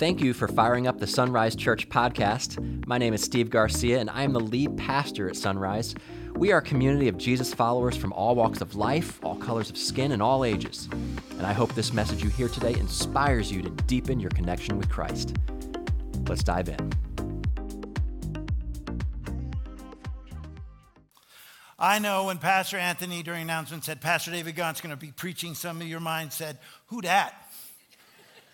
Thank you for firing up the Sunrise Church podcast. My name is Steve Garcia, and I am the lead pastor at Sunrise. We are a community of Jesus followers from all walks of life, all colors of skin, and all ages. And I hope this message you hear today inspires you to deepen your connection with Christ. Let's dive in. I know when Pastor Anthony during announcement said, Pastor David Gaunt's going to be preaching, some of your mind said, Who dat?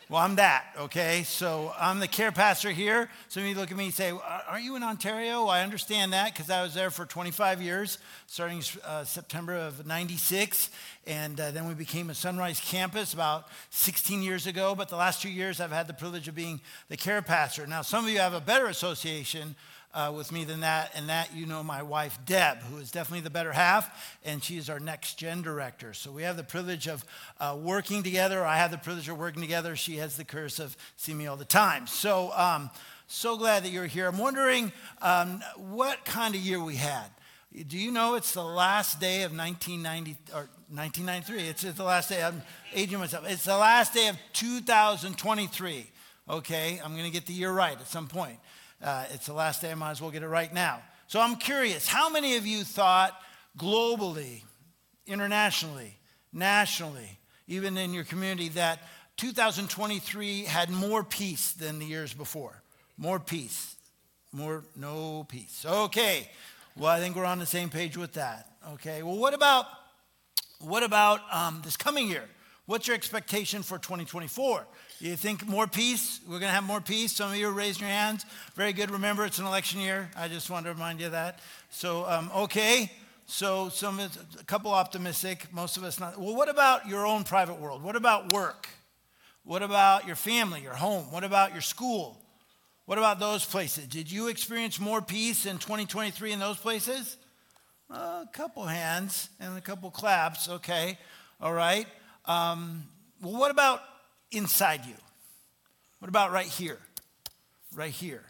Well, I'm that, okay? So I'm the care pastor here. Some of you look at me and say, Aren't you in Ontario? I understand that because I was there for 25 years, starting uh, September of 96. And uh, then we became a Sunrise campus about 16 years ago. But the last two years, I've had the privilege of being the care pastor. Now, some of you have a better association uh, with me than that, and that you know my wife Deb, who is definitely the better half, and she is our next gen director. So we have the privilege of uh, working together. I have the privilege of working together. She has the curse of seeing me all the time. So, um, so glad that you're here. I'm wondering um, what kind of year we had. Do you know it's the last day of 1990 or 1993? It's the last day. I'm aging myself. It's the last day of 2023. Okay, I'm going to get the year right at some point. Uh, it's the last day, I might as well get it right now. So I'm curious, how many of you thought globally, internationally, nationally, even in your community, that 2023 had more peace than the years before? More peace. More, no peace. Okay. Well, I think we're on the same page with that. Okay. Well, what about, what about um, this coming year? What's your expectation for 2024? You think more peace? We're going to have more peace. Some of you are raising your hands. Very good. Remember, it's an election year. I just want to remind you of that. So, um, okay. So, some a couple optimistic. Most of us not. Well, what about your own private world? What about work? What about your family, your home? What about your school? What about those places? Did you experience more peace in 2023 in those places? A couple hands and a couple claps. Okay. All right. Um, well, what about inside you? What about right here? Right here.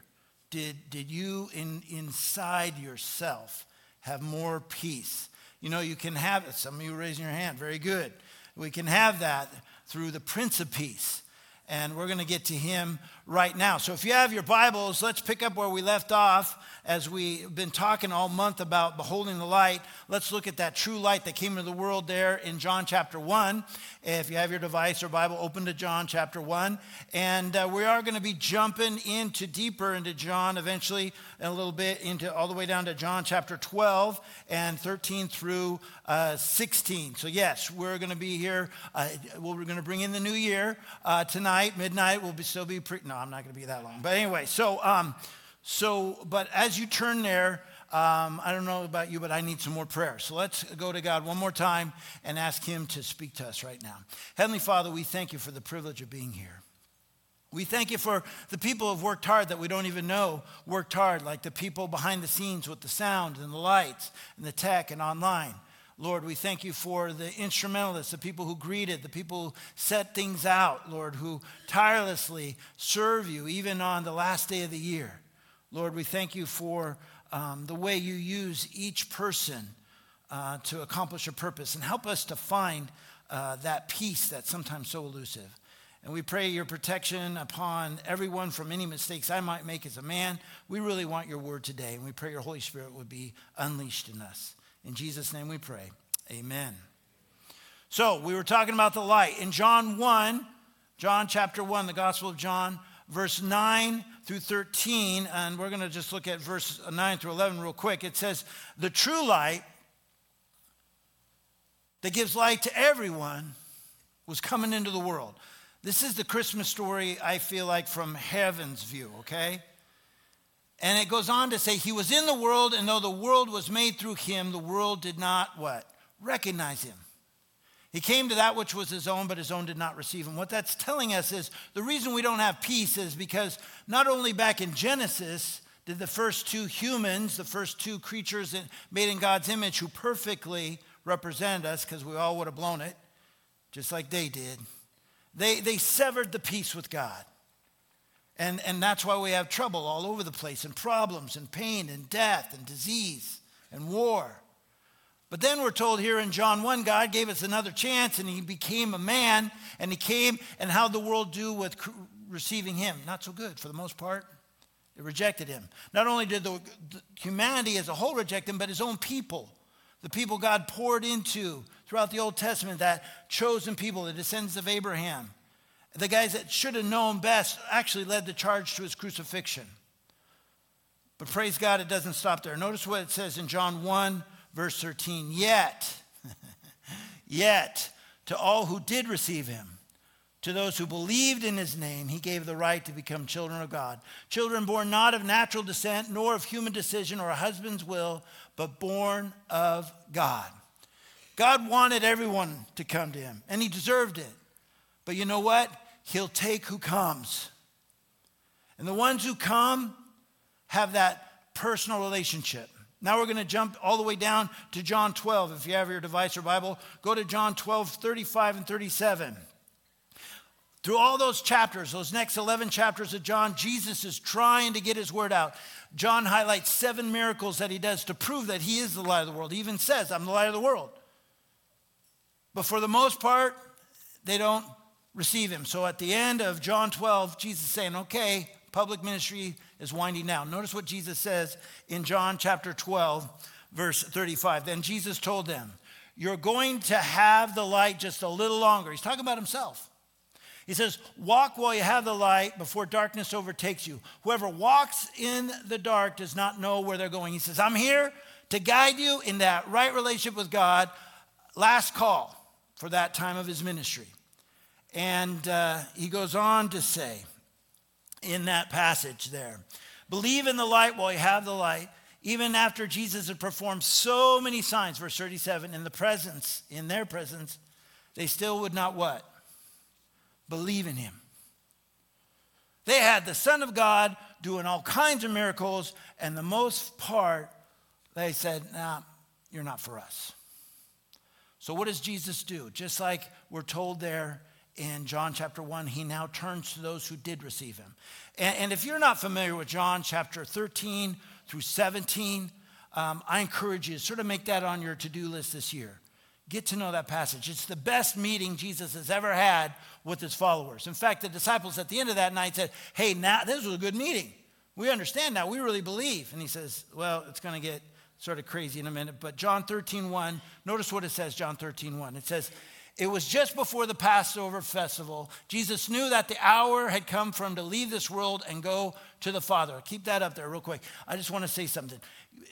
Did, did you in, inside yourself have more peace? You know, you can have it. Some of you raising your hand. Very good. We can have that through the Prince of Peace. And we're going to get to him right now. So if you have your Bibles, let's pick up where we left off as we've been talking all month about beholding the light. Let's look at that true light that came into the world there in John chapter 1. If you have your device or Bible, open to John chapter 1. And uh, we are going to be jumping into deeper into John eventually, and a little bit into all the way down to John chapter 12 and 13 through uh, 16. So, yes, we're going to be here. Uh, we're going to bring in the new year uh, tonight, midnight. We'll be, still be pre- no, I'm not going to be that long. But anyway, so, um, so, but as you turn there, um, I don't know about you, but I need some more prayer. So let's go to God one more time and ask Him to speak to us right now. Heavenly Father, we thank you for the privilege of being here. We thank you for the people who have worked hard that we don't even know worked hard, like the people behind the scenes with the sound and the lights and the tech and online. Lord, we thank you for the instrumentalists, the people who greeted, the people who set things out, Lord, who tirelessly serve you even on the last day of the year. Lord, we thank you for um, the way you use each person uh, to accomplish a purpose and help us to find uh, that peace that's sometimes so elusive. And we pray your protection upon everyone from any mistakes I might make as a man. We really want your word today, and we pray your Holy Spirit would be unleashed in us. In Jesus' name we pray. Amen. So, we were talking about the light. In John 1, John chapter 1, the Gospel of John, verse 9 through 13, and we're going to just look at verse 9 through 11 real quick. It says, The true light that gives light to everyone was coming into the world. This is the Christmas story, I feel like, from heaven's view, okay? And it goes on to say, He was in the world, and though the world was made through him, the world did not what? Recognize him. He came to that which was his own, but his own did not receive him. What that's telling us is the reason we don't have peace is because not only back in Genesis did the first two humans, the first two creatures made in God's image who perfectly represent us, because we all would have blown it, just like they did, they, they severed the peace with God. And, and that's why we have trouble all over the place, and problems, and pain, and death, and disease, and war. But then we're told here in John 1, God gave us another chance, and He became a man, and He came, and how'd the world do with receiving him, not so good for the most part. They rejected him. Not only did the, the humanity as a whole reject him, but his own people, the people God poured into throughout the Old Testament, that chosen people, the descendants of Abraham, the guys that should have known best, actually led the charge to his crucifixion. But praise God, it doesn't stop there. Notice what it says in John 1, verse 13. Yet, yet, to all who did receive him, to those who believed in his name, he gave the right to become children of God. Children born not of natural descent, nor of human decision or a husband's will, but born of God. God wanted everyone to come to him, and he deserved it. But you know what? He'll take who comes. And the ones who come have that personal relationship. Now we're going to jump all the way down to John 12. If you have your device or Bible, go to John 12, 35 and 37. Through all those chapters, those next 11 chapters of John, Jesus is trying to get his word out. John highlights seven miracles that he does to prove that he is the light of the world. He even says, I'm the light of the world. But for the most part, they don't receive him. So at the end of John 12, Jesus saying, okay, public ministry is winding down. Notice what Jesus says in John chapter 12, verse 35. Then Jesus told them, You're going to have the light just a little longer. He's talking about himself. He says, Walk while you have the light before darkness overtakes you. Whoever walks in the dark does not know where they're going. He says, I'm here to guide you in that right relationship with God. Last call for that time of his ministry. And uh, he goes on to say in that passage there believe in the light while you have the light. Even after Jesus had performed so many signs, verse 37, in the presence, in their presence, they still would not what? believe in him. They had the Son of God doing all kinds of miracles, and the most part, they said, nah, you're not for us. So, what does Jesus do? Just like we're told there in John chapter 1, he now turns to those who did receive him. And, and if you're not familiar with John chapter 13 through 17, um, I encourage you to sort of make that on your to do list this year. Get to know that passage. It's the best meeting Jesus has ever had with his followers. In fact, the disciples at the end of that night said, Hey, now this was a good meeting. We understand now. We really believe. And he says, Well, it's going to get sort of crazy in a minute. But John 13, 1, notice what it says, John 13, 1. It says, it was just before the Passover festival. Jesus knew that the hour had come for him to leave this world and go to the Father. Keep that up there, real quick. I just want to say something.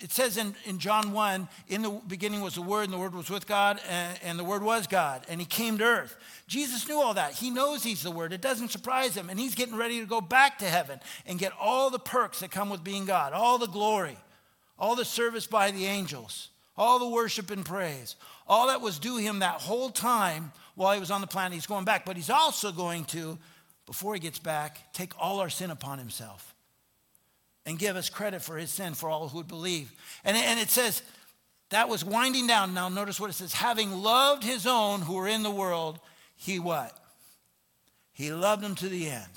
It says in, in John 1 in the beginning was the Word, and the Word was with God, and, and the Word was God, and He came to earth. Jesus knew all that. He knows He's the Word. It doesn't surprise Him, and He's getting ready to go back to heaven and get all the perks that come with being God, all the glory, all the service by the angels, all the worship and praise, all that was due him that whole time while he was on the planet, he's going back. But he's also going to, before he gets back, take all our sin upon himself and give us credit for his sin for all who would believe. And, and it says, that was winding down. Now notice what it says. Having loved his own who were in the world, he what? He loved them to the end.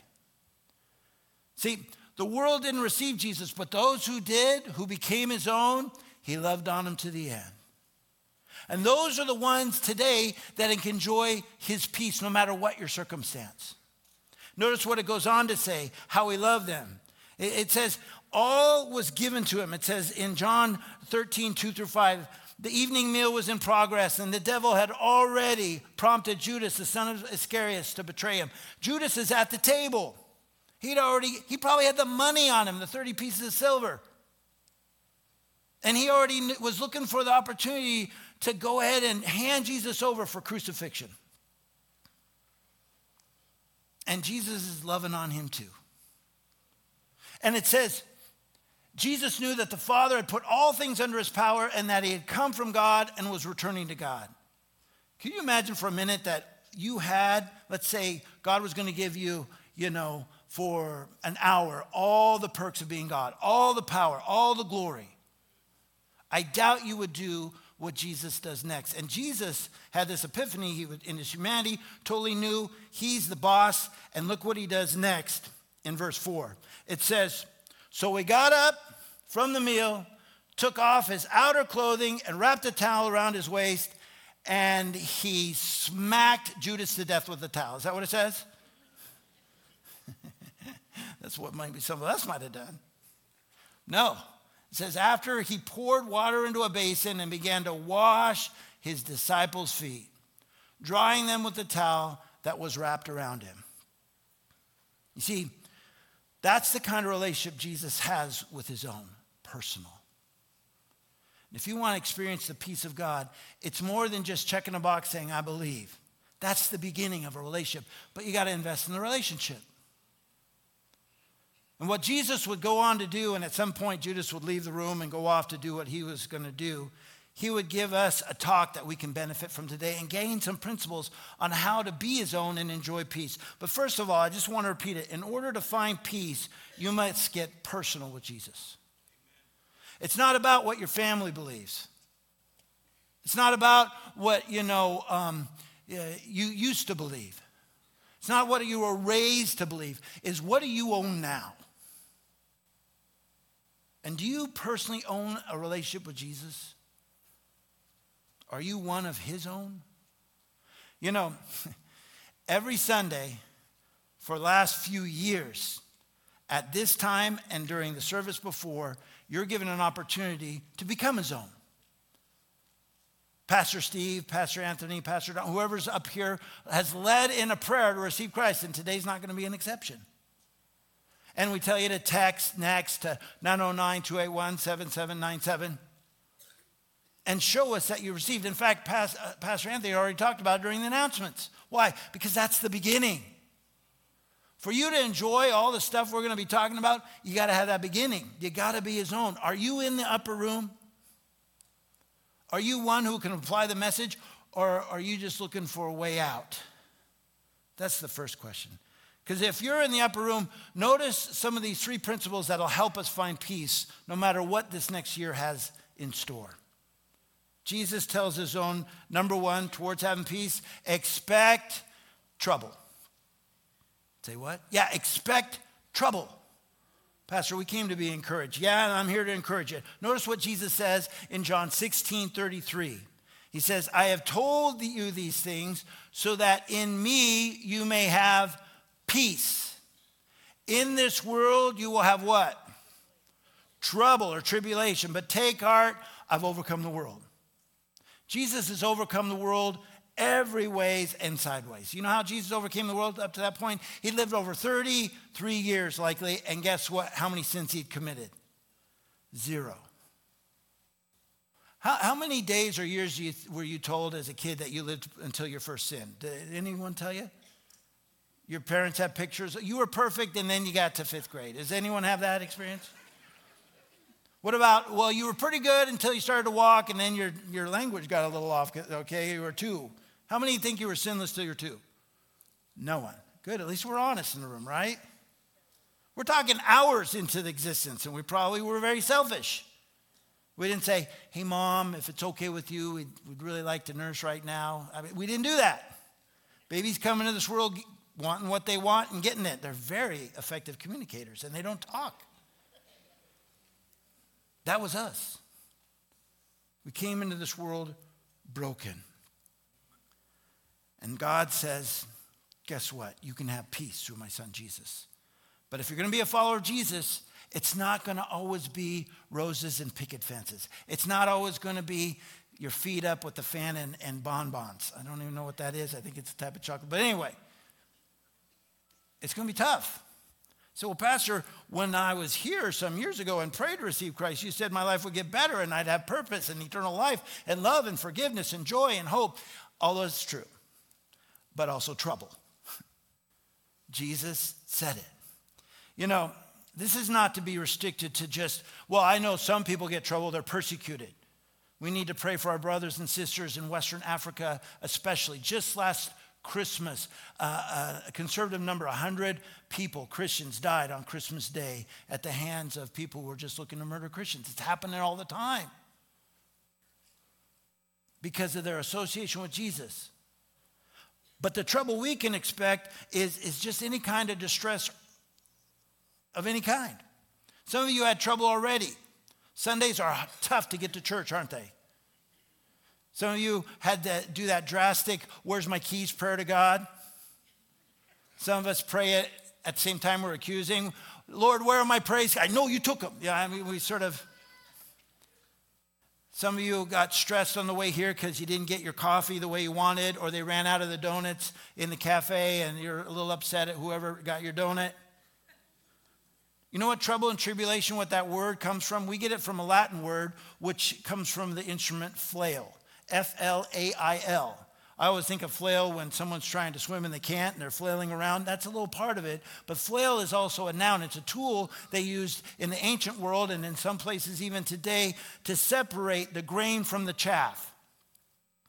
See, the world didn't receive Jesus, but those who did, who became his own, he loved on them to the end. And those are the ones today that can enjoy his peace no matter what your circumstance. Notice what it goes on to say, how he loved them. It says, all was given to him. It says in John 13, 2 through 5, the evening meal was in progress, and the devil had already prompted Judas, the son of Iscariot, to betray him. Judas is at the table. He'd already, he probably had the money on him, the 30 pieces of silver. And he already was looking for the opportunity to go ahead and hand Jesus over for crucifixion. And Jesus is loving on him too. And it says, Jesus knew that the Father had put all things under his power and that he had come from God and was returning to God. Can you imagine for a minute that you had, let's say, God was going to give you, you know, for an hour, all the perks of being God, all the power, all the glory. I doubt you would do what Jesus does next. And Jesus had this epiphany he would, in his humanity, totally knew he's the boss. And look what he does next in verse 4. It says, So he got up from the meal, took off his outer clothing, and wrapped a towel around his waist, and he smacked Judas to death with the towel. Is that what it says? That's what maybe some of us might have done. No. It says, after he poured water into a basin and began to wash his disciples' feet, drying them with the towel that was wrapped around him. You see, that's the kind of relationship Jesus has with his own, personal. If you want to experience the peace of God, it's more than just checking a box saying, I believe. That's the beginning of a relationship, but you got to invest in the relationship. And what Jesus would go on to do, and at some point Judas would leave the room and go off to do what he was going to do, he would give us a talk that we can benefit from today and gain some principles on how to be his own and enjoy peace. But first of all, I just want to repeat it. In order to find peace, you must get personal with Jesus. It's not about what your family believes. It's not about what, you know, um, you used to believe. It's not what you were raised to believe. Is what do you own now? And do you personally own a relationship with Jesus? Are you one of his own? You know, every Sunday for the last few years, at this time and during the service before, you're given an opportunity to become his own. Pastor Steve, Pastor Anthony, Pastor Don, whoever's up here has led in a prayer to receive Christ, and today's not going to be an exception. And we tell you to text next to 909 281 7797 and show us that you received. In fact, uh, Pastor Anthony already talked about it during the announcements. Why? Because that's the beginning. For you to enjoy all the stuff we're going to be talking about, you got to have that beginning. You got to be his own. Are you in the upper room? Are you one who can apply the message, or are you just looking for a way out? That's the first question. Because if you're in the upper room, notice some of these three principles that'll help us find peace no matter what this next year has in store. Jesus tells his own, number one, towards having peace, expect trouble. Say what? Yeah, expect trouble. Pastor, we came to be encouraged. Yeah, and I'm here to encourage you. Notice what Jesus says in John 16 33. He says, I have told you these things so that in me you may have peace. In this world, you will have what? Trouble or tribulation, but take heart, I've overcome the world. Jesus has overcome the world every ways and sideways. You know how Jesus overcame the world up to that point? He lived over 33 years likely, and guess what? How many sins he'd committed? Zero. How, how many days or years you, were you told as a kid that you lived until your first sin? Did anyone tell you? Your parents have pictures. You were perfect and then you got to fifth grade. Does anyone have that experience? What about, well, you were pretty good until you started to walk and then your, your language got a little off, okay? You were two. How many think you were sinless till you're two? No one. Good, at least we're honest in the room, right? We're talking hours into the existence and we probably were very selfish. We didn't say, hey, mom, if it's okay with you, we'd, we'd really like to nurse right now. I mean, we didn't do that. Babies come into this world wanting what they want and getting it. They're very effective communicators and they don't talk. That was us. We came into this world broken. And God says, guess what? You can have peace through my son Jesus. But if you're going to be a follower of Jesus, it's not going to always be roses and picket fences. It's not always going to be your feet up with the fan and, and bonbons. I don't even know what that is. I think it's a type of chocolate. But anyway, it's going to be tough. So, well, Pastor, when I was here some years ago and prayed to receive Christ, you said my life would get better and I'd have purpose and eternal life and love and forgiveness and joy and hope. All that's true, but also trouble. Jesus said it. You know, this is not to be restricted to just, well, I know some people get trouble, they're persecuted. We need to pray for our brothers and sisters in Western Africa, especially. Just last Christmas, uh, a conservative number, 100 people, Christians, died on Christmas Day at the hands of people who were just looking to murder Christians. It's happening all the time because of their association with Jesus. But the trouble we can expect is, is just any kind of distress of any kind. Some of you had trouble already. Sundays are tough to get to church, aren't they? Some of you had to do that drastic, where's my keys prayer to God. Some of us pray it at the same time we're accusing. Lord, where are my praise? I know you took them. Yeah, I mean, we sort of. Some of you got stressed on the way here because you didn't get your coffee the way you wanted, or they ran out of the donuts in the cafe and you're a little upset at whoever got your donut. You know what trouble and tribulation, what that word comes from? We get it from a Latin word, which comes from the instrument flail. F L A I L. I always think of flail when someone's trying to swim and they can't and they're flailing around. That's a little part of it. But flail is also a noun. It's a tool they used in the ancient world and in some places even today to separate the grain from the chaff.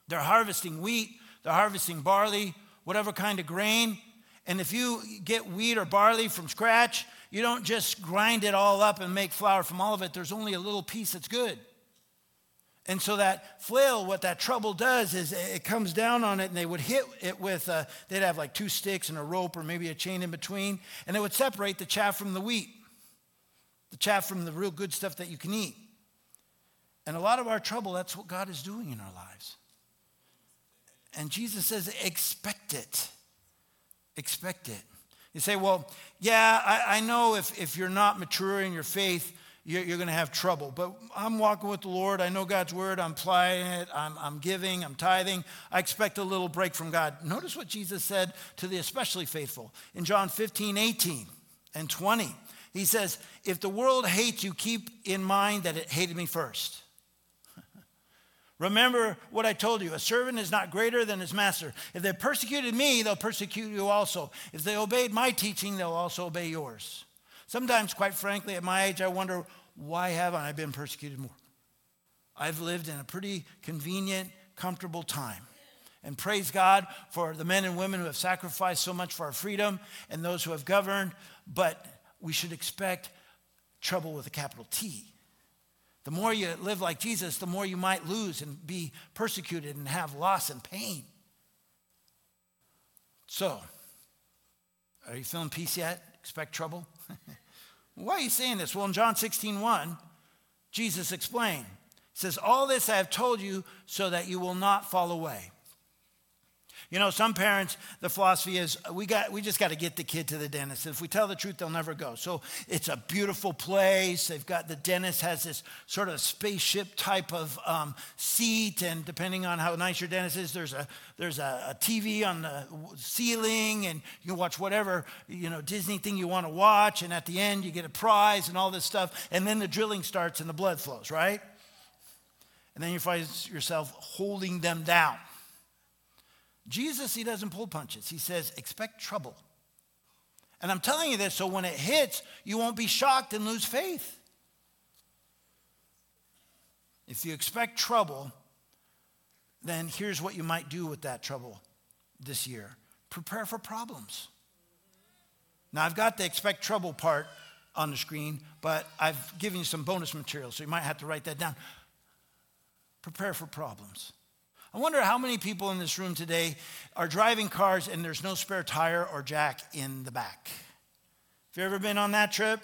They're harvesting wheat, they're harvesting barley, whatever kind of grain. And if you get wheat or barley from scratch, you don't just grind it all up and make flour from all of it. There's only a little piece that's good. And so that flail, what that trouble does is it comes down on it and they would hit it with, a, they'd have like two sticks and a rope or maybe a chain in between, and it would separate the chaff from the wheat, the chaff from the real good stuff that you can eat. And a lot of our trouble, that's what God is doing in our lives. And Jesus says, expect it. Expect it. You say, well, yeah, I, I know if, if you're not mature in your faith, you're, you're going to have trouble. But I'm walking with the Lord. I know God's word. I'm applying it. I'm, I'm giving. I'm tithing. I expect a little break from God. Notice what Jesus said to the especially faithful in John 15, 18, and 20. He says, If the world hates you, keep in mind that it hated me first. Remember what I told you a servant is not greater than his master. If they persecuted me, they'll persecute you also. If they obeyed my teaching, they'll also obey yours. Sometimes, quite frankly, at my age, I wonder why haven't I been persecuted more? I've lived in a pretty convenient, comfortable time. And praise God for the men and women who have sacrificed so much for our freedom and those who have governed, but we should expect trouble with a capital T. The more you live like Jesus, the more you might lose and be persecuted and have loss and pain. So, are you feeling peace yet? Expect trouble? Why are you saying this? Well, in John 16, 1, Jesus explained. He says, All this I have told you so that you will not fall away. You know, some parents, the philosophy is we, got, we just got to get the kid to the dentist. If we tell the truth, they'll never go. So it's a beautiful place. They've got the dentist has this sort of spaceship type of um, seat, and depending on how nice your dentist is, there's a there's a, a TV on the ceiling, and you can watch whatever you know Disney thing you want to watch. And at the end, you get a prize and all this stuff. And then the drilling starts and the blood flows, right? And then you find yourself holding them down Jesus, he doesn't pull punches. He says, expect trouble. And I'm telling you this so when it hits, you won't be shocked and lose faith. If you expect trouble, then here's what you might do with that trouble this year prepare for problems. Now, I've got the expect trouble part on the screen, but I've given you some bonus material, so you might have to write that down. Prepare for problems. I wonder how many people in this room today are driving cars and there's no spare tire or jack in the back. Have you ever been on that trip?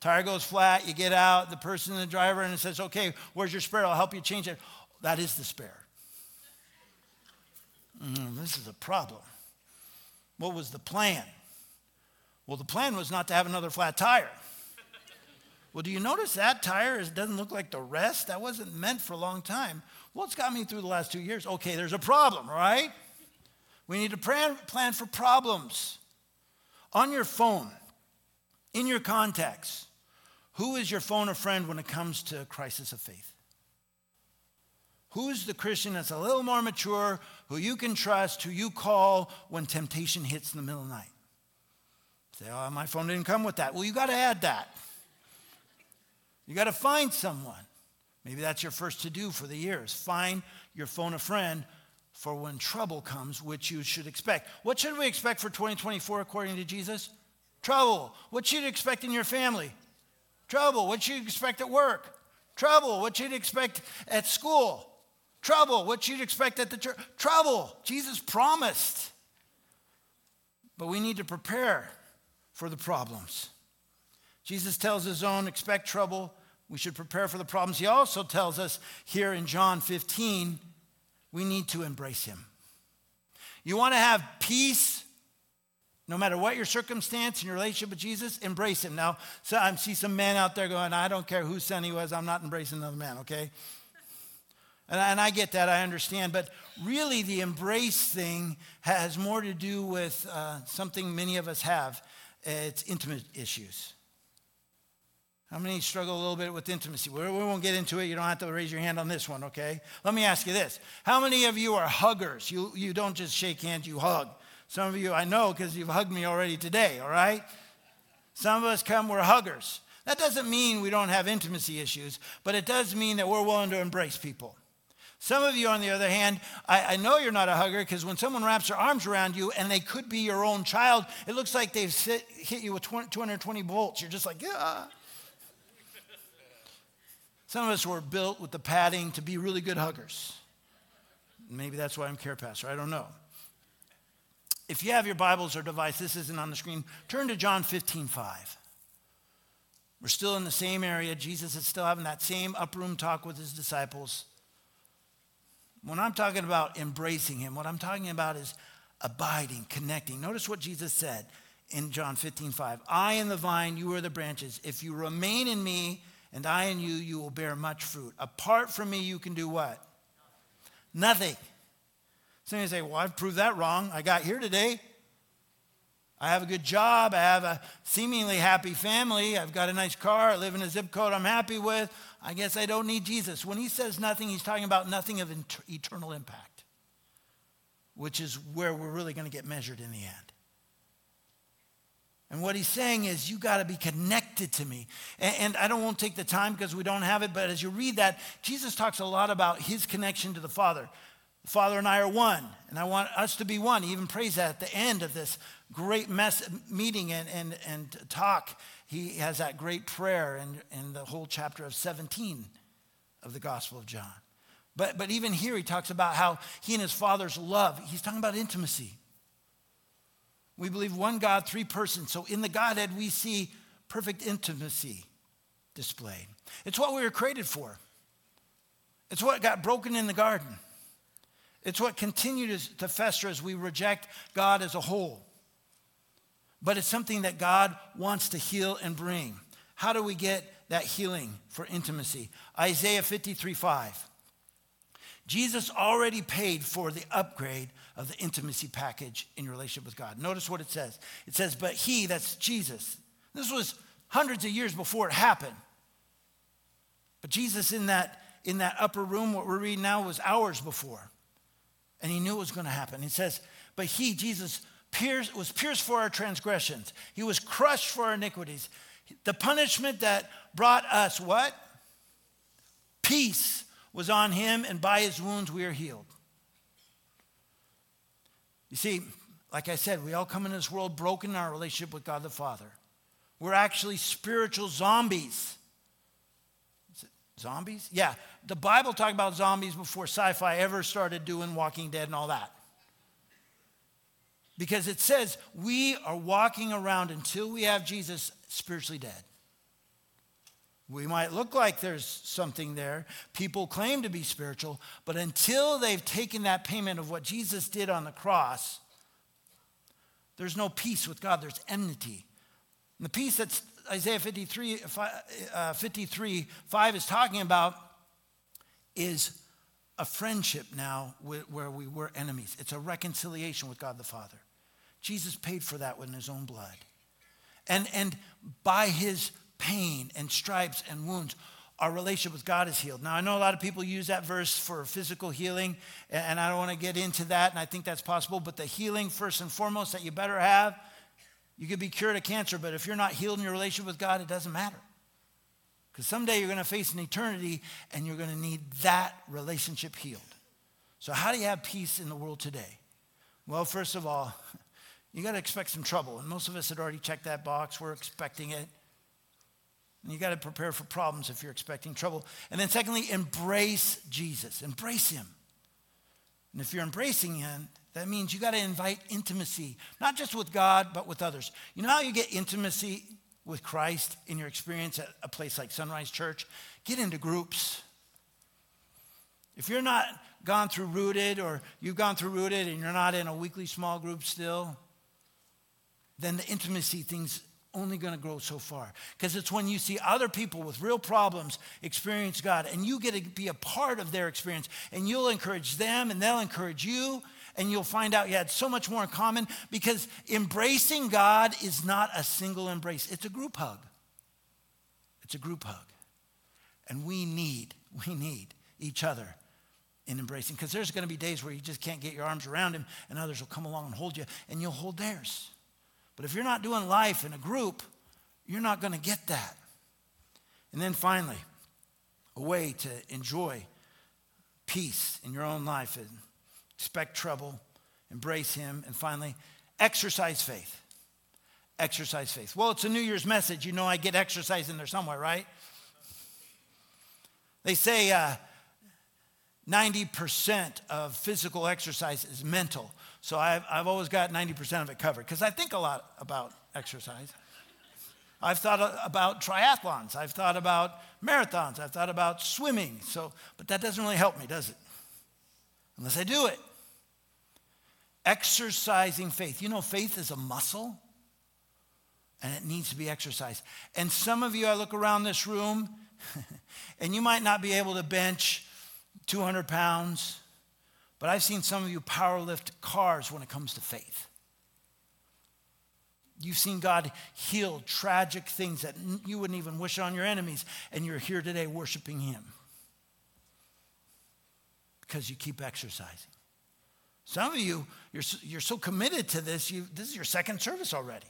Tire goes flat, you get out, the person, the driver, and it says, Okay, where's your spare? I'll help you change it. That is the spare. Mm, this is a problem. What was the plan? Well, the plan was not to have another flat tire. Well, do you notice that tire is, doesn't look like the rest? That wasn't meant for a long time. What's got me through the last two years? Okay, there's a problem, right? We need to plan, plan for problems. On your phone, in your contacts, who is your phone a friend when it comes to crisis of faith? Who's the Christian that's a little more mature, who you can trust, who you call when temptation hits in the middle of the night? Say, oh, my phone didn't come with that. Well, you got to add that. You got to find someone. Maybe that's your first to do for the years. Find your phone a friend for when trouble comes, which you should expect. What should we expect for 2024 according to Jesus? Trouble. What should you expect in your family? Trouble. What should you expect at work? Trouble. What should you expect at school? Trouble. What should you expect at the church? Trouble. Jesus promised. But we need to prepare for the problems. Jesus tells his own, expect trouble, we should prepare for the problems. He also tells us here in John 15, we need to embrace him. You want to have peace? No matter what your circumstance and your relationship with Jesus, embrace him. Now, so I see some men out there going, I don't care whose son he was, I'm not embracing another man, okay? And I, and I get that, I understand. But really, the embrace thing has more to do with uh, something many of us have it's intimate issues. How many struggle a little bit with intimacy? We won't get into it. You don't have to raise your hand on this one, okay? Let me ask you this. How many of you are huggers? You, you don't just shake hands, you hug. Some of you I know because you've hugged me already today, all right? Some of us come, we're huggers. That doesn't mean we don't have intimacy issues, but it does mean that we're willing to embrace people. Some of you, on the other hand, I, I know you're not a hugger because when someone wraps their arms around you and they could be your own child, it looks like they've sit, hit you with 20, 220 volts. You're just like, yeah. Some of us were built with the padding to be really good huggers. Maybe that's why I'm care pastor. I don't know. If you have your Bibles or device, this isn't on the screen, turn to John 15, 5. We're still in the same area. Jesus is still having that same upper room talk with his disciples. When I'm talking about embracing him, what I'm talking about is abiding, connecting. Notice what Jesus said in John 15, 5. I am the vine, you are the branches. If you remain in me and I in you, you will bear much fruit. Apart from me, you can do what? Nothing. Of you say, Well, I've proved that wrong. I got here today. I have a good job. I have a seemingly happy family. I've got a nice car. I live in a zip code I'm happy with. I guess I don't need Jesus. When he says nothing, he's talking about nothing of eternal impact, which is where we're really going to get measured in the end. And what he's saying is, you got to be connected to me. And, and, I don't want to take the time because we don't have it, but as you read that, Jesus talks a lot about his connection to the Father. The Father and I are one, and I want us to be one. He even prays that at the end of this great mess, meeting and, and, and talk. He has that great prayer in, in the whole chapter of 17 of the Gospel of John. But, but even here, he talks about how he and his Father's love, he's talking about intimacy. We believe one God, three persons. So in the Godhead, we see perfect intimacy displayed. It's what we were created for, it's what got broken in the garden. It's what continues to fester as we reject God as a whole. But it's something that God wants to heal and bring. How do we get that healing for intimacy? Isaiah 53 5. Jesus already paid for the upgrade of the intimacy package in your relationship with God. Notice what it says. It says, But he, that's Jesus, this was hundreds of years before it happened. But Jesus in that, in that upper room, what we're reading now, was hours before. And he knew it was going to happen. He says, But he, Jesus, pierced, was pierced for our transgressions, he was crushed for our iniquities. The punishment that brought us what? Peace was on him, and by his wounds we are healed. You see, like I said, we all come in this world broken in our relationship with God the Father. We're actually spiritual zombies. Zombies? Yeah, the Bible talked about zombies before sci fi ever started doing Walking Dead and all that. Because it says we are walking around until we have Jesus spiritually dead. We might look like there's something there. People claim to be spiritual, but until they've taken that payment of what Jesus did on the cross, there's no peace with God, there's enmity. And the peace that Isaiah 53, uh, 53 5 is talking about is a friendship now where we were enemies. It's a reconciliation with God the Father. Jesus paid for that with his own blood. And, and by his pain and stripes and wounds, our relationship with God is healed. Now, I know a lot of people use that verse for physical healing, and I don't want to get into that, and I think that's possible, but the healing, first and foremost, that you better have, you could be cured of cancer, but if you're not healed in your relationship with God, it doesn't matter. Because someday you're going to face an eternity, and you're going to need that relationship healed. So, how do you have peace in the world today? Well, first of all, you got to expect some trouble. And most of us had already checked that box. We're expecting it. And you got to prepare for problems if you're expecting trouble. And then, secondly, embrace Jesus. Embrace him. And if you're embracing him, that means you got to invite intimacy, not just with God, but with others. You know how you get intimacy with Christ in your experience at a place like Sunrise Church? Get into groups. If you're not gone through Rooted or you've gone through Rooted and you're not in a weekly small group still, then the intimacy thing's only going to grow so far. Because it's when you see other people with real problems experience God and you get to be a part of their experience and you'll encourage them and they'll encourage you and you'll find out you had so much more in common because embracing God is not a single embrace, it's a group hug. It's a group hug. And we need, we need each other in embracing because there's going to be days where you just can't get your arms around him and others will come along and hold you and you'll hold theirs. But if you're not doing life in a group, you're not going to get that. And then finally, a way to enjoy peace in your own life and expect trouble, embrace Him, and finally, exercise faith. Exercise faith. Well, it's a New Year's message. You know, I get exercise in there somewhere, right? They say uh, 90% of physical exercise is mental. So I've, I've always got 90% of it covered because I think a lot about exercise. I've thought about triathlons. I've thought about marathons. I've thought about swimming. So, but that doesn't really help me, does it? Unless I do it. Exercising faith. You know, faith is a muscle and it needs to be exercised. And some of you, I look around this room and you might not be able to bench 200 pounds but I've seen some of you power lift cars when it comes to faith. You've seen God heal tragic things that you wouldn't even wish on your enemies, and you're here today worshiping Him because you keep exercising. Some of you, you're, you're so committed to this, you, this is your second service already.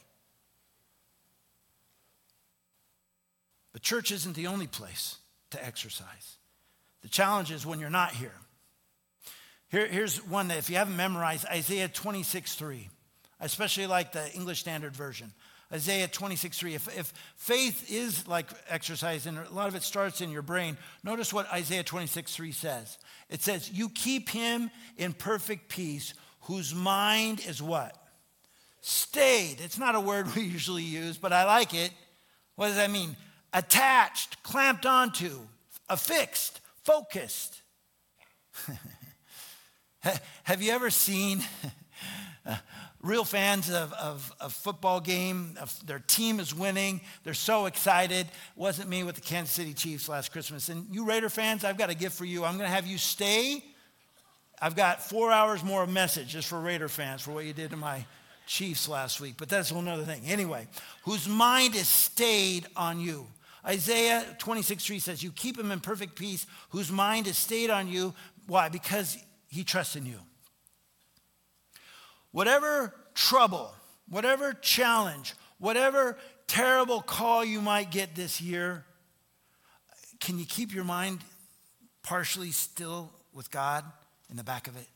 But church isn't the only place to exercise. The challenge is when you're not here. Here, here's one that if you haven't memorized, Isaiah 26, 3. I especially like the English Standard Version. Isaiah 26, 3. If, if faith is like exercise, and a lot of it starts in your brain, notice what Isaiah 26, 3 says. It says, You keep him in perfect peace, whose mind is what? Stayed. It's not a word we usually use, but I like it. What does that mean? Attached, clamped onto, affixed, focused. Have you ever seen uh, real fans of, of, of football game? Of their team is winning. They're so excited. It wasn't me with the Kansas City Chiefs last Christmas. And you Raider fans, I've got a gift for you. I'm going to have you stay. I've got four hours more of message just for Raider fans for what you did to my Chiefs last week. But that's a whole thing. Anyway, whose mind is stayed on you. Isaiah 26, 3 says, You keep him in perfect peace, whose mind is stayed on you. Why? Because he trusts in you. Whatever trouble, whatever challenge, whatever terrible call you might get this year, can you keep your mind partially still with God in the back of it?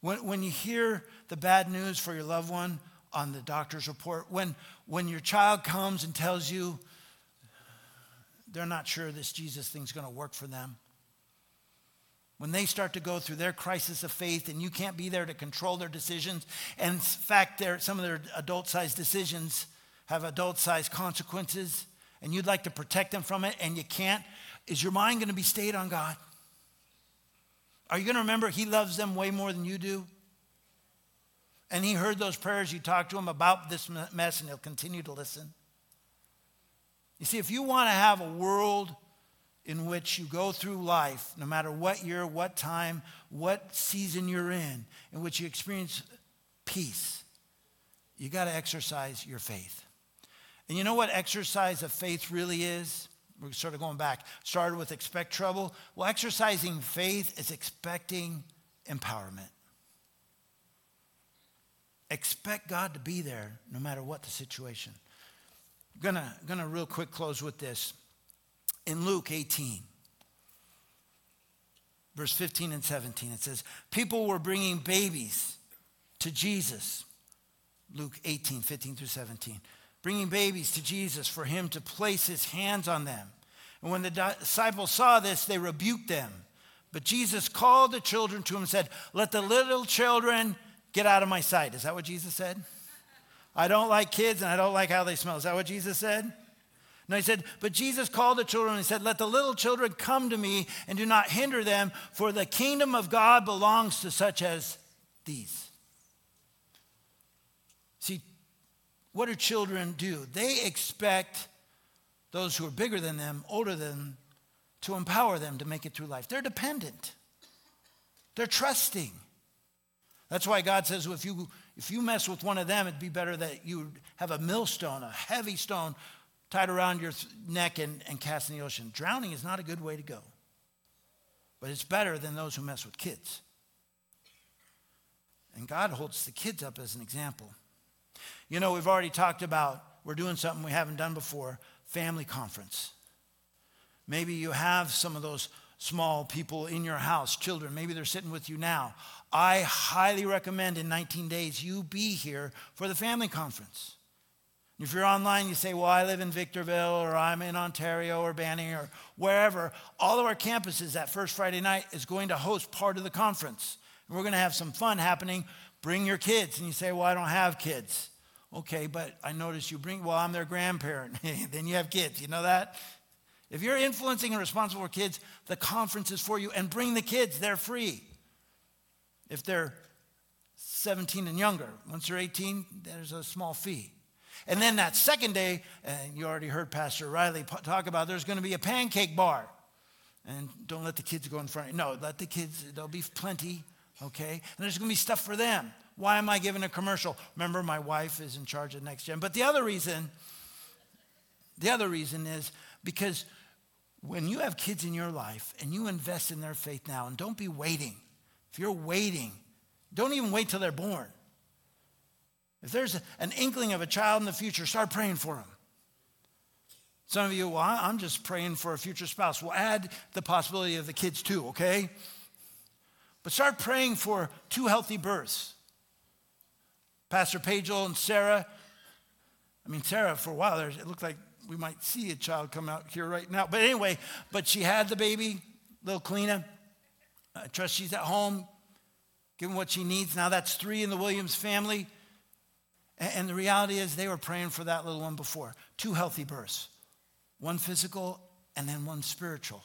When, when you hear the bad news for your loved one on the doctor's report, when, when your child comes and tells you they're not sure this Jesus thing's going to work for them, when they start to go through their crisis of faith and you can't be there to control their decisions, and in fact, some of their adult sized decisions have adult sized consequences, and you'd like to protect them from it and you can't, is your mind going to be stayed on God? Are you going to remember He loves them way more than you do? And He heard those prayers you talked to Him about this mess, and He'll continue to listen. You see, if you want to have a world in which you go through life, no matter what year, what time, what season you're in, in which you experience peace, you got to exercise your faith. And you know what exercise of faith really is? We're sort of going back. Started with expect trouble. Well, exercising faith is expecting empowerment. Expect God to be there no matter what the situation. I'm gonna, gonna real quick close with this in Luke 18, verse 15 and 17, it says, People were bringing babies to Jesus. Luke 18, 15 through 17. Bringing babies to Jesus for him to place his hands on them. And when the disciples saw this, they rebuked them. But Jesus called the children to him and said, Let the little children get out of my sight. Is that what Jesus said? I don't like kids and I don't like how they smell. Is that what Jesus said? And I said, But Jesus called the children and said, Let the little children come to me and do not hinder them, for the kingdom of God belongs to such as these. See, what do children do? They expect those who are bigger than them, older than them, to empower them to make it through life. They're dependent, they're trusting. That's why God says if you, if you mess with one of them, it'd be better that you have a millstone, a heavy stone tied around your neck and, and cast in the ocean. Drowning is not a good way to go, but it's better than those who mess with kids. And God holds the kids up as an example. You know, we've already talked about we're doing something we haven't done before family conference. Maybe you have some of those small people in your house, children. Maybe they're sitting with you now. I highly recommend in 19 days you be here for the family conference. If you're online, you say, Well, I live in Victorville, or I'm in Ontario, or Banning, or wherever. All of our campuses that first Friday night is going to host part of the conference. And we're going to have some fun happening. Bring your kids. And you say, Well, I don't have kids. Okay, but I notice you bring, well, I'm their grandparent. then you have kids. You know that? If you're influencing and responsible for kids, the conference is for you. And bring the kids, they're free. If they're 17 and younger, once they're 18, there's a small fee. And then that second day, and you already heard Pastor Riley talk about there's going to be a pancake bar. And don't let the kids go in front. No, let the kids, there'll be plenty, okay? And there's going to be stuff for them. Why am I giving a commercial? Remember, my wife is in charge of Next Gen. But the other reason, the other reason is because when you have kids in your life and you invest in their faith now, and don't be waiting. If you're waiting, don't even wait till they're born. If there's an inkling of a child in the future, start praying for them. Some of you, well, I'm just praying for a future spouse. We'll add the possibility of the kids too, okay? But start praying for two healthy births. Pastor Pagel and Sarah. I mean, Sarah, for a while it looked like we might see a child come out here right now. But anyway, but she had the baby, little Kalina. I trust she's at home, given what she needs. Now that's three in the Williams family. And the reality is, they were praying for that little one before. Two healthy births, one physical and then one spiritual,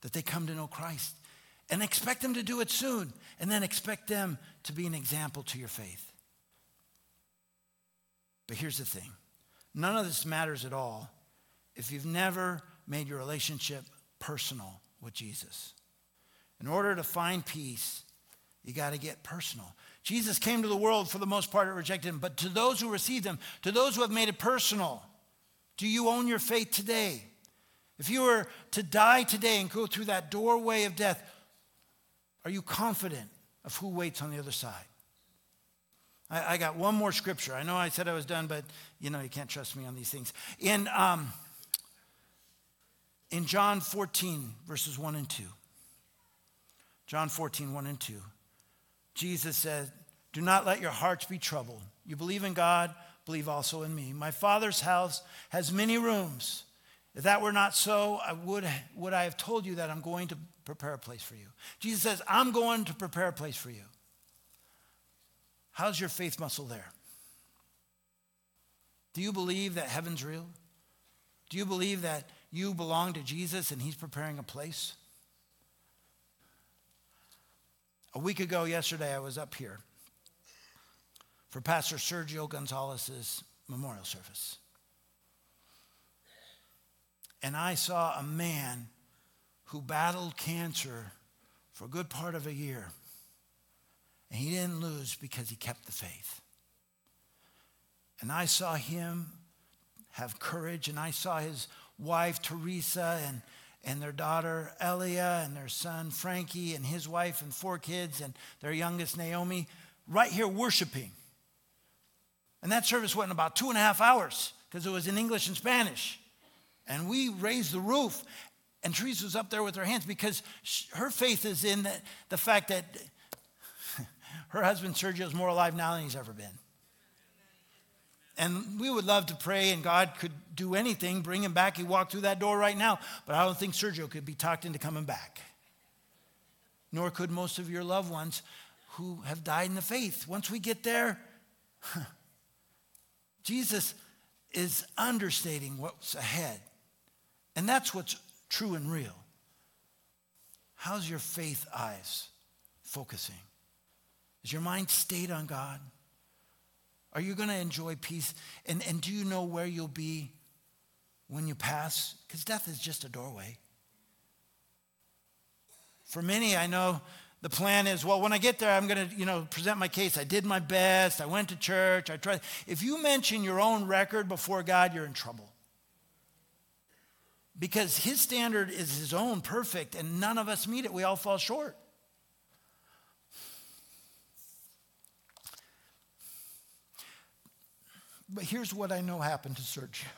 that they come to know Christ. And expect them to do it soon, and then expect them to be an example to your faith. But here's the thing none of this matters at all if you've never made your relationship personal with Jesus. In order to find peace, you got to get personal. Jesus came to the world for the most part, it rejected him. But to those who received him, to those who have made it personal, do you own your faith today? If you were to die today and go through that doorway of death, are you confident of who waits on the other side? I, I, got one more scripture. I know I said I was done, but you know, you can't trust me on these things. In, um, in John 14, verses 1 and 2. John 14, 1 and 2. Jesus said, Do not let your hearts be troubled. You believe in God, believe also in me. My Father's house has many rooms. If that were not so, I would, would I have told you that I'm going to prepare a place for you. Jesus says, I'm going to prepare a place for you. How's your faith muscle there? Do you believe that heaven's real? Do you believe that you belong to Jesus and he's preparing a place? A week ago, yesterday, I was up here for Pastor Sergio Gonzalez's memorial service. And I saw a man who battled cancer for a good part of a year. And he didn't lose because he kept the faith. And I saw him have courage, and I saw his wife, Teresa, and, and their daughter, Elia, and their son, Frankie, and his wife, and four kids, and their youngest, Naomi, right here worshiping. And that service went in about two and a half hours because it was in English and Spanish. And we raised the roof, and Teresa was up there with her hands because her faith is in the, the fact that her husband Sergio is more alive now than he's ever been. And we would love to pray, and God could do anything, bring him back. He walked through that door right now, but I don't think Sergio could be talked into coming back. Nor could most of your loved ones who have died in the faith. Once we get there, Jesus is understating what's ahead. And that's what's true and real. How's your faith eyes focusing? Is your mind stayed on God? Are you going to enjoy peace? And, and do you know where you'll be when you pass? Because death is just a doorway. For many, I know the plan is, well, when I get there, I'm going to, you know, present my case. I did my best. I went to church. I tried. If you mention your own record before God, you're in trouble. Because his standard is his own, perfect, and none of us meet it. We all fall short. But here's what I know happened to Sergio.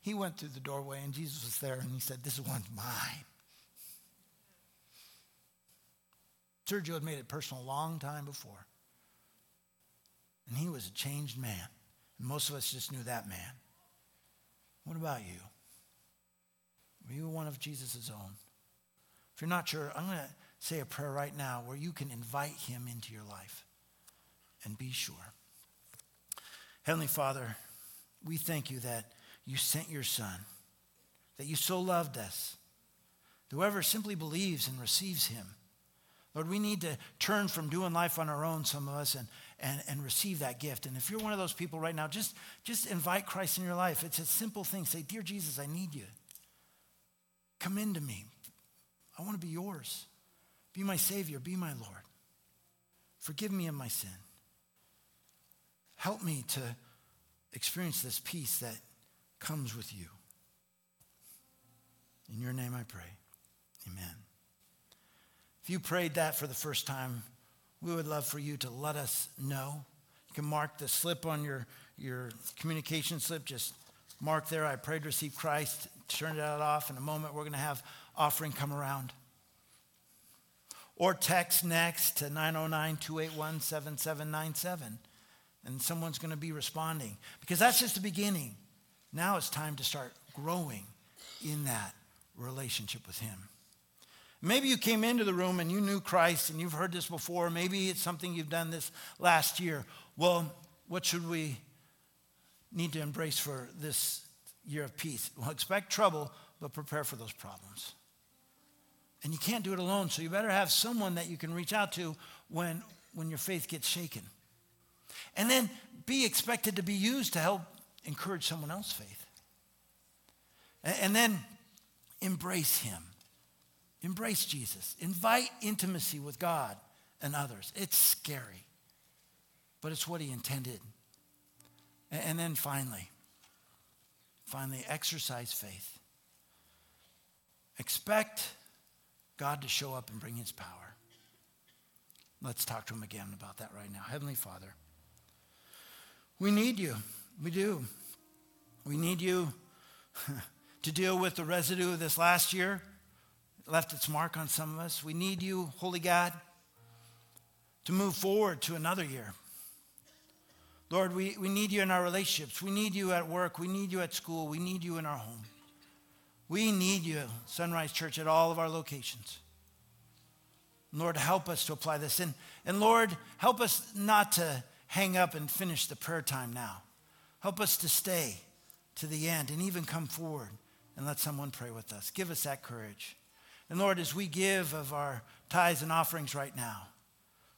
He went through the doorway, and Jesus was there, and he said, This one's mine. Sergio had made it personal a long time before. And he was a changed man. And most of us just knew that man. What about you? Were you one of Jesus' own? If you're not sure, I'm going to say a prayer right now where you can invite him into your life and be sure. Heavenly Father, we thank you that you sent your Son, that you so loved us. Whoever simply believes and receives him Lord, we need to turn from doing life on our own, some of us, and, and, and receive that gift. And if you're one of those people right now, just, just invite Christ in your life. It's a simple thing. Say, Dear Jesus, I need you. Come into me. I want to be yours. Be my Savior. Be my Lord. Forgive me of my sin. Help me to experience this peace that comes with you. In your name I pray. Amen. If you prayed that for the first time, we would love for you to let us know. You can mark the slip on your, your communication slip. Just mark there, I prayed to receive Christ. Turn that off. In a moment, we're going to have offering come around. Or text next to 909 281 7797. And someone's going to be responding. Because that's just the beginning. Now it's time to start growing in that relationship with Him. Maybe you came into the room and you knew Christ and you've heard this before. Maybe it's something you've done this last year. Well, what should we need to embrace for this year of peace? Well, expect trouble, but prepare for those problems. And you can't do it alone, so you better have someone that you can reach out to when, when your faith gets shaken. And then be expected to be used to help encourage someone else's faith. And, then embrace Him. Embrace Jesus. Invite intimacy with God and others. It's scary, but it's what he intended. And then finally, finally, exercise faith. Expect God to show up and bring his power. Let's talk to him again about that right now. Heavenly Father, we need you. We do. We need you to deal with the residue of this last year It left its mark on some of us. We need you, Holy God, to move forward to another year. Lord, we, we need you in our relationships. We need you at work. We need you at school. We need you in our home. We need you, Sunrise Church, at all of our locations. Lord, help us to apply this. And, and Lord, help us not to hang up and finish the prayer time now. Help us to stay to the end and even come forward and let someone pray with us. Give us that courage. And Lord, as we give of our tithes and offerings right now,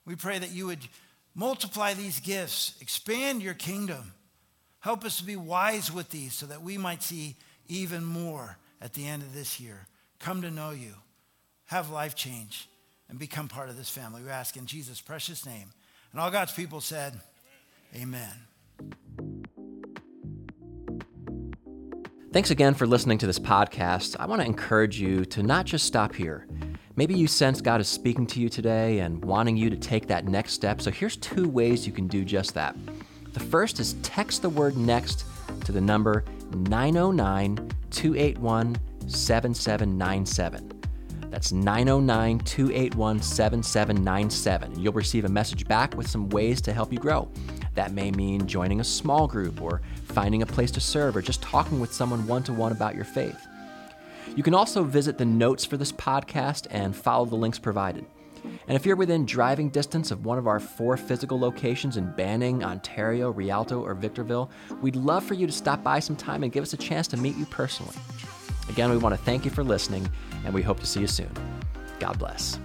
we pray that you would multiply these gifts, expand your kingdom. Help us to be wise with these so that we might see even more at the end of this year. Come to know you, have life change, and become part of this family. We ask in Jesus' precious name. And all God's people said, Amen. Thanks again for listening to this podcast. I want to encourage you to not just stop here. Maybe you sense God is speaking to you today and wanting you to take that next step. So here's two ways you can do just that. The first is text the word next to the number 909 281 7797. That's 909 281 7797. You'll receive a message back with some ways to help you grow. That may mean joining a small group or finding a place to serve or just talking with someone one to one about your faith. You can also visit the notes for this podcast and follow the links provided. And if you're within driving distance of one of our four physical locations in Banning, Ontario, Rialto, or Victorville, we'd love for you to stop by sometime and give us a chance to meet you personally. Again, we want to thank you for listening, and we hope to see you soon. God bless.